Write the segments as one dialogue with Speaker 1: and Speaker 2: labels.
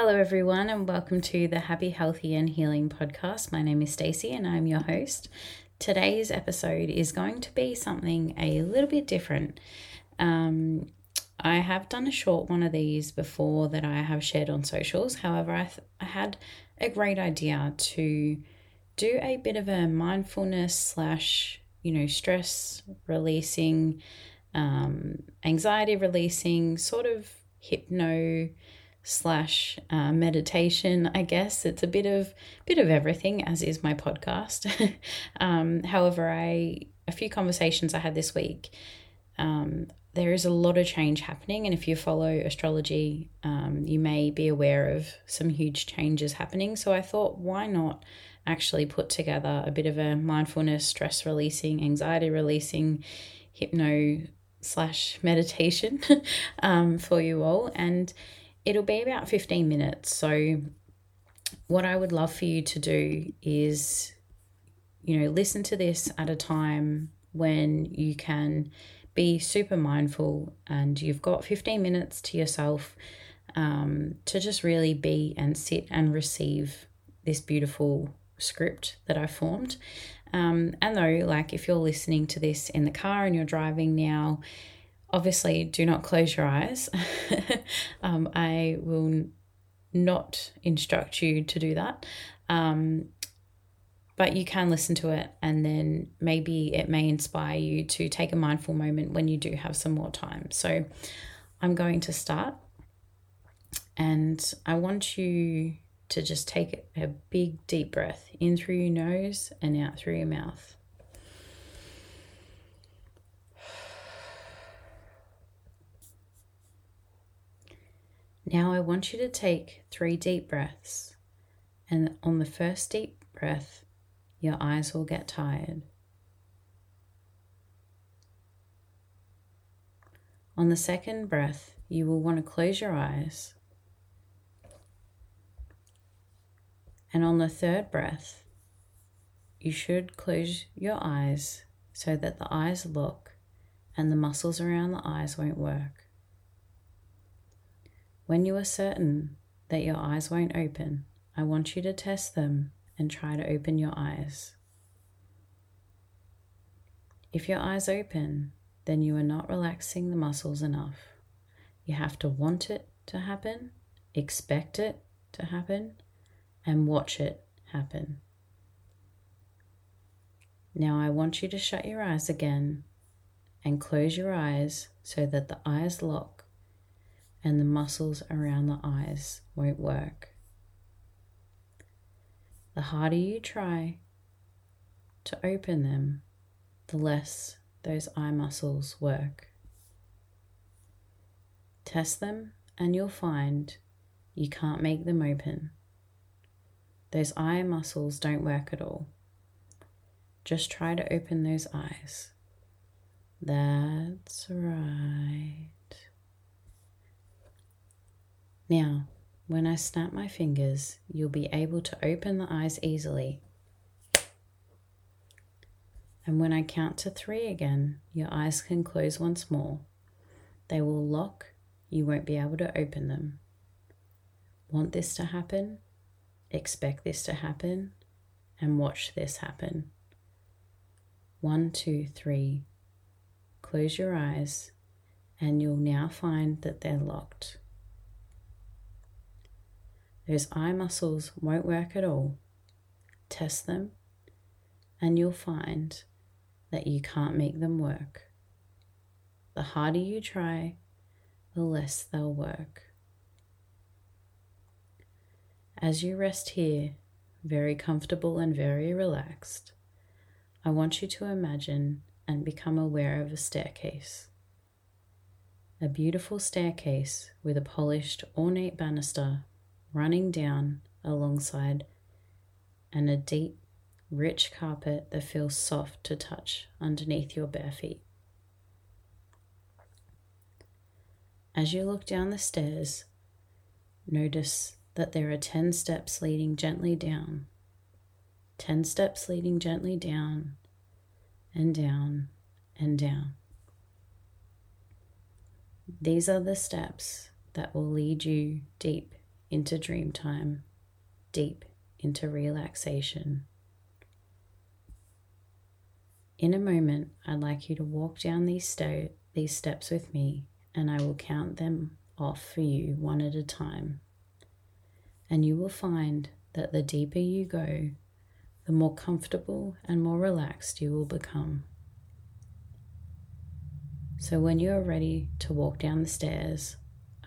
Speaker 1: Hello, everyone, and welcome to the Happy, Healthy, and Healing podcast. My name is Stacey, and I'm your host. Today's episode is going to be something a little bit different. Um, I have done a short one of these before that I have shared on socials. However, I, th- I had a great idea to do a bit of a mindfulness slash, you know, stress releasing, um, anxiety releasing, sort of hypno slash uh, meditation i guess. It's a bit of bit of everything as is my podcast. Um, however i a few conversations i had this week um, there is a lot of change happening. And if you follow astrology um, you may be aware of some huge changes happening. So i thought why not actually put together a bit of a mindfulness stress releasing anxiety releasing hypno slash meditation um, for you all. And it'll be about 15 minutes. So, what I would love for you to do is, you know, listen to this at a time when you can be super mindful and you've got 15 minutes to yourself um, to just really be and sit and receive this beautiful script that I formed. Um, and though, like, if you're listening to this in the car and you're driving now, obviously do not close your eyes. um, I will not instruct you to do that. Um, but you can listen to it and then maybe it may inspire you to take a mindful moment when you do have some more time. So I'm going to start and I want you to just take a big deep breath in through your nose and out through your mouth. Now I want you to take three deep breaths, and on the first deep breath, your eyes will get tired. On the second breath, you will want to close your eyes. And on the third breath, you should close your eyes so that the eyes lock and the muscles around the eyes won't work. When you are certain that your eyes won't open, I want you to test them and try to open your eyes. If your eyes open, then you are not relaxing the muscles enough. You have to want it to happen, expect it to happen, and watch it happen. Now I want you to shut your eyes again and close your eyes so that the eyes lock and the muscles around the eyes won't work. The harder you try to open them, the less those eye muscles work. Test them and you'll find you can't make them open. Those eye muscles don't work at all. Just try to open those eyes. That's right. Now, when I snap my fingers, you'll be able to open the eyes easily. And when I count to three again, your eyes can close once more. They will lock, you won't be able to open them. Want this to happen? Expect this to happen? And watch this happen. One, two, three. Close your eyes, and you'll now find that they're locked. Those eye muscles won't work at all. Test them, and you'll find that you can't make them work. The harder you try, the less they'll work. As you rest here, very comfortable and very relaxed, I want you to imagine and become aware of a staircase. A beautiful staircase with a polished, ornate banister running down alongside and a deep, rich carpet that feels soft to touch underneath your bare feet. As you look down the stairs, notice that there are 10 steps leading gently down, 10 steps leading gently down and down and down. These are the steps that will lead you deep into dream time, deep into relaxation. In a moment, I'd like you to walk down these, sto- these steps with me, and I will count them off for you one at a time. And you will find that the deeper you go, the more comfortable and more relaxed you will become. So, when you are ready to walk down the stairs,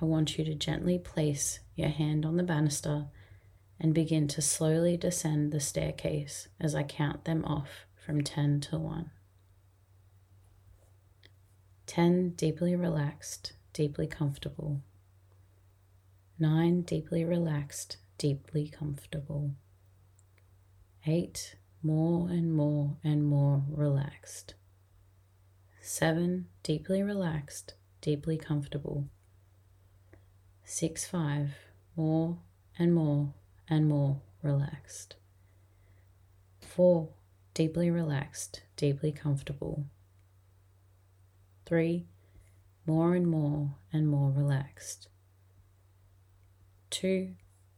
Speaker 1: I want you to gently place your hand on the banister and begin to slowly descend the staircase as I count them off from 10 to 1. 10 deeply relaxed, deeply comfortable. 9 deeply relaxed, deeply comfortable. 8 more and more and more relaxed. 7 deeply relaxed, deeply comfortable. 6 5 more and more and more relaxed. 4 deeply relaxed, deeply comfortable. 3 more and more and more relaxed. 2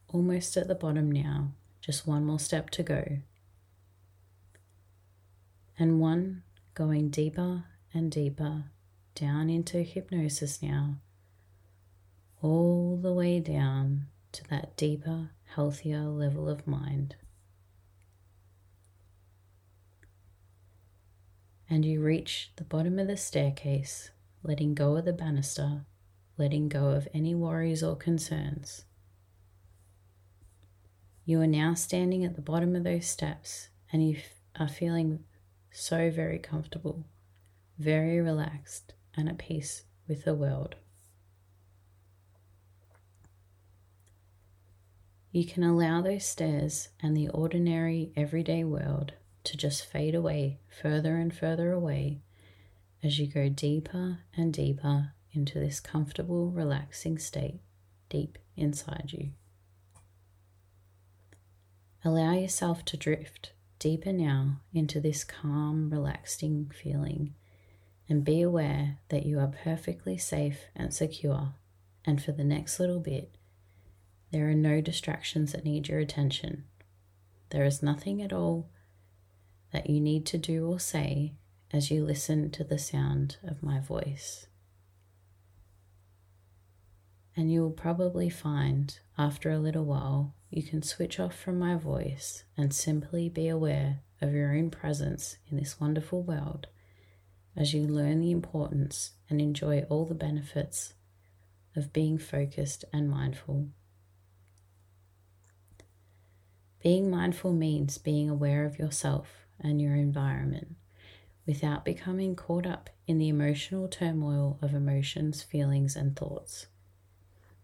Speaker 1: almost at the bottom now, just one more step to go. And 1 going deeper and deeper down into hypnosis now, all the way down to that deeper, healthier level of mind. And you reach the bottom of the staircase, letting go of the banister, letting go of any worries or concerns. You are now standing at the bottom of those steps and you are feeling so very comfortable very relaxed and at peace with the world. You can allow those stairs and the ordinary everyday world to just fade away further and further away as you go deeper and deeper into this comfortable, relaxing state deep inside you. Allow yourself to drift deeper now into this calm, relaxing feeling and be aware that you are perfectly safe and secure. And for the next little bit, there are no distractions that need your attention. There is nothing at all that you need to do or say as you listen to the sound of my voice. And you will probably find after a little while you can switch off from my voice and simply be aware of your own presence in this wonderful world as you learn the importance and enjoy all the benefits of being focused and mindful. Being mindful means being aware of yourself and your environment without becoming caught up in the emotional turmoil of emotions, feelings, and thoughts.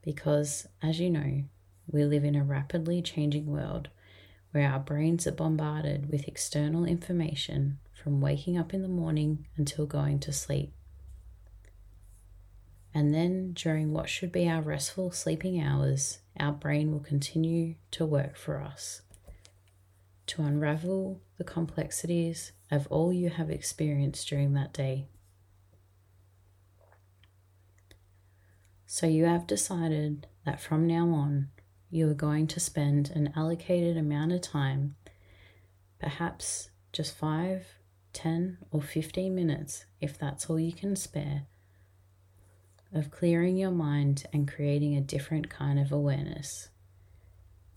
Speaker 1: Because, as you know, we live in a rapidly changing world where our brains are bombarded with external information from waking up in the morning until going to sleep. And then, during what should be our restful sleeping hours, our brain will continue to work for us to unravel the complexities of all you have experienced during that day. So, you have decided that from now on, you are going to spend an allocated amount of time, perhaps just five 10 or 15 minutes, if that's all you can spare, of clearing your mind and creating a different kind of awareness.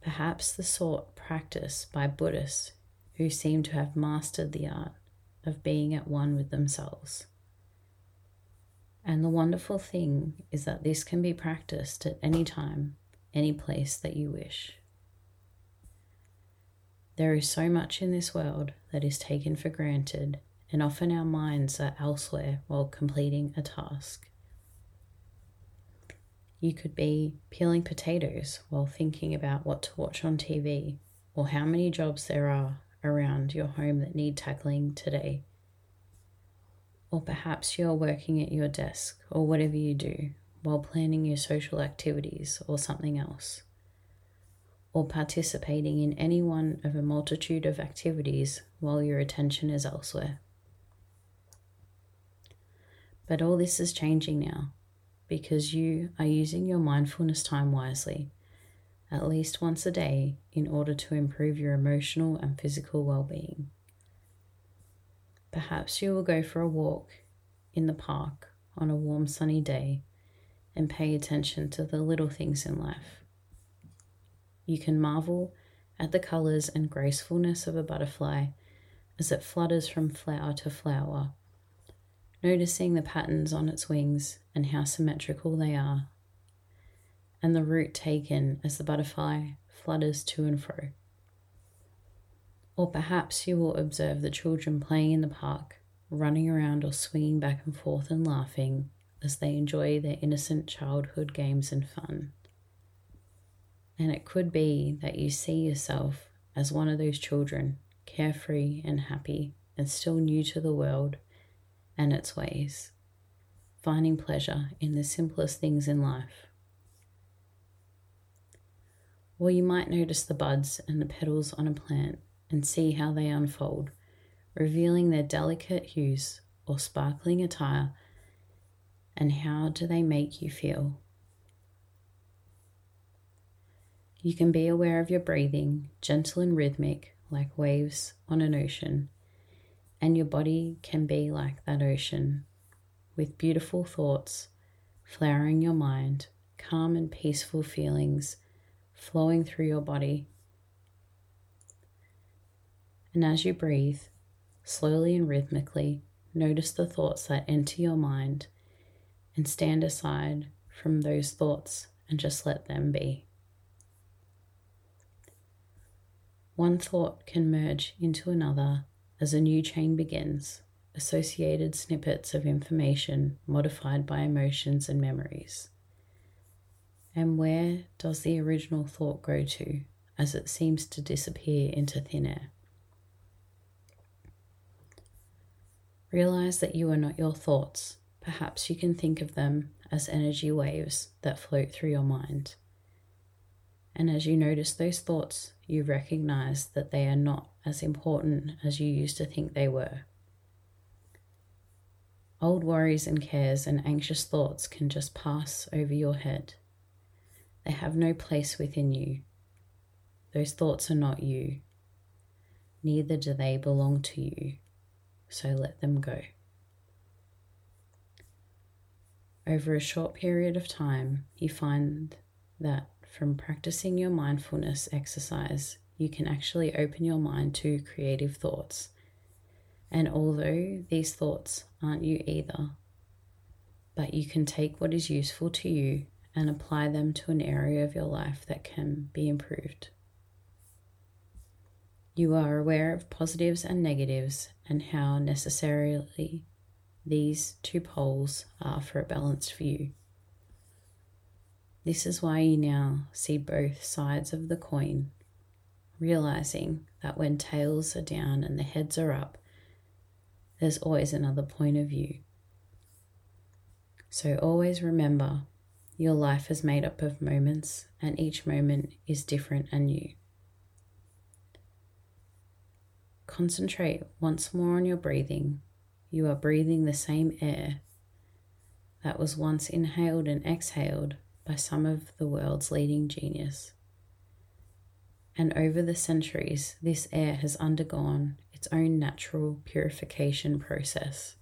Speaker 1: Perhaps the sort practiced by Buddhists who seem to have mastered the art of being at one with themselves. And the wonderful thing is that this can be practiced at any time, any place that you wish. There is so much in this world that is taken for granted, and often our minds are elsewhere while completing a task. You could be peeling potatoes while thinking about what to watch on TV, or how many jobs there are around your home that need tackling today. Or perhaps you're working at your desk or whatever you do while planning your social activities or something else or participating in any one of a multitude of activities while your attention is elsewhere. But all this is changing now because you are using your mindfulness time wisely, at least once a day in order to improve your emotional and physical well being. Perhaps you will go for a walk in the park on a warm sunny day and pay attention to the little things in life. You can marvel at the colours and gracefulness of a butterfly as it flutters from flower to flower, noticing the patterns on its wings and how symmetrical they are, and the route taken as the butterfly flutters to and fro. Or perhaps you will observe the children playing in the park, running around or swinging back and forth and laughing as they enjoy their innocent childhood games and fun. And it could be that you see yourself as one of those children, carefree and happy and still new to the world and its ways, finding pleasure in the simplest things in life. Or you might notice the buds and the petals on a plant and see how they unfold, revealing their delicate hues or sparkling attire and how do they make you feel? You can be aware of your breathing, gentle and rhythmic, like waves on an ocean, and your body can be like that ocean, with beautiful thoughts flowering your mind, calm and peaceful feelings flowing through your body. And as you breathe, slowly and rhythmically, notice the thoughts that enter your mind and stand aside from those thoughts and just let them be. One thought can merge into another as a new chain begins, associated snippets of information modified by emotions and memories. And where does the original thought go to as it seems to disappear into thin air? Realize that you are not your thoughts Perhaps you can think of them as energy waves that float through your mind. And as you notice those thoughts, you recognize that they are not as important as you used to think they were. Old worries and cares and anxious thoughts can just pass over your head. They have no place within you. Those thoughts are not you. Neither do they belong to you. So let them go. Over a short period of time, you find that from practicing your mindfulness exercise, you can actually open your mind to creative thoughts. And although these thoughts aren't you either, but you can take what is useful to you and apply them to an area of your life that can be improved. You are aware of positives and negatives and how necessarily these two poles are for a balanced view. This is why you now see both sides of the coin, realizing that when tails are down and the heads are up, there's always another point of view. So always remember your life is made up of moments, and each moment is different and new. Concentrate once more on your breathing you are breathing the same air that was once inhaled and exhaled by some of the world's leading genius. And over the centuries, this air has undergone its own natural purification process.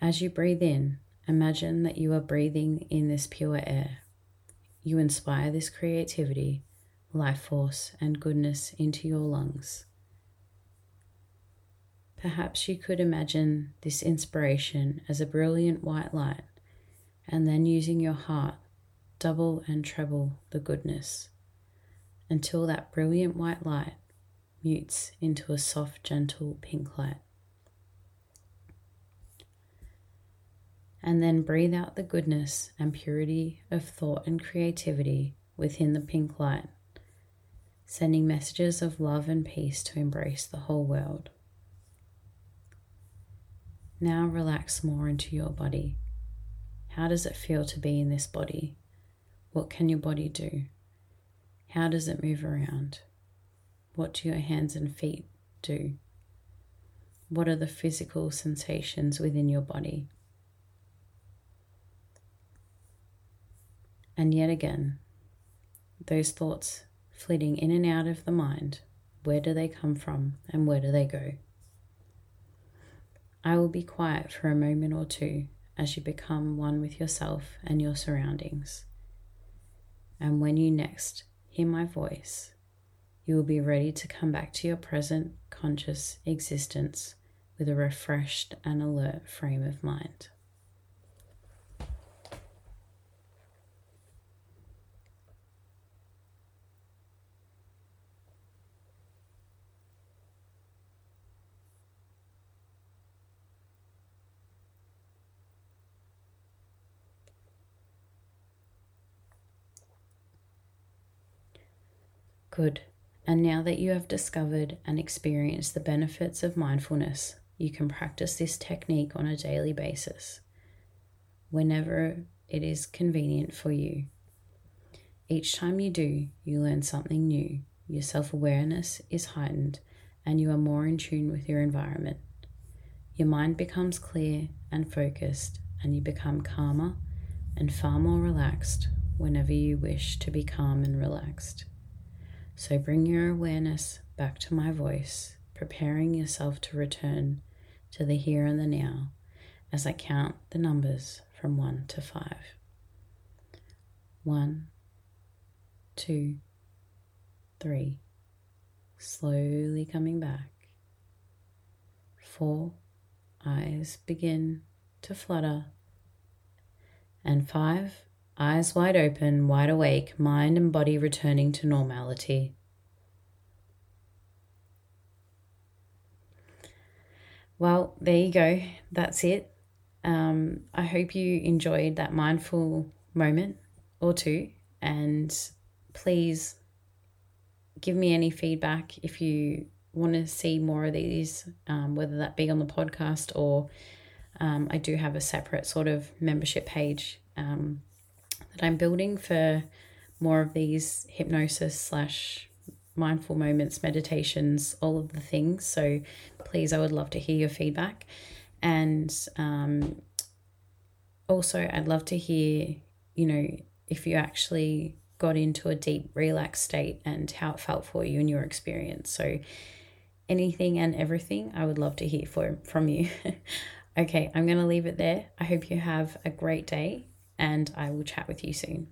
Speaker 1: As you breathe in, imagine that you are breathing in this pure air. You inspire this creativity, life force, and goodness into your lungs. Perhaps you could imagine this inspiration as a brilliant white light, and then using your heart, double and treble the goodness until that brilliant white light mutes into a soft, gentle pink light. And then breathe out the goodness and purity of thought and creativity within the pink light, sending messages of love and peace to embrace the whole world. Now relax more into your body. How does it feel to be in this body? What can your body do? How does it move around? What do your hands and feet do? What are the physical sensations within your body? And yet again, those thoughts flitting in and out of the mind, where do they come from and where do they go? I will be quiet for a moment or two as you become one with yourself and your surroundings. And when you next hear my voice, you will be ready to come back to your present conscious existence with a refreshed and alert frame of mind. Good. And now that you have discovered and experienced the benefits of mindfulness, you can practice this technique on a daily basis, whenever it is convenient for you. Each time you do, you learn something new. Your self awareness is heightened, and you are more in tune with your environment. Your mind becomes clear and focused, and you become calmer and far more relaxed whenever you wish to be calm and relaxed. So bring your awareness back to my voice, preparing yourself to return to the here and the now as I count the numbers from one to five. One, two, three. Slowly coming back. Four, eyes begin to flutter. And five, eyes wide open, wide awake, mind and body returning to normality. Well, there you go. That's it. Um, I hope you enjoyed that mindful moment or two. And please give me any feedback if you want to see more of these, um, whether that be on the podcast or um, I do have a separate sort of membership page um, that I'm building for more of these hypnosis slash mindful moments, meditations, all of the things. So please, I would love to hear your feedback. And um, also, I'd love to hear, you know, if you actually got into a deep, relaxed state and how it felt for you and your experience. So anything and everything, I would love to hear for, from you. okay, I'm going to leave it there. I hope you have a great day and I will chat with you soon.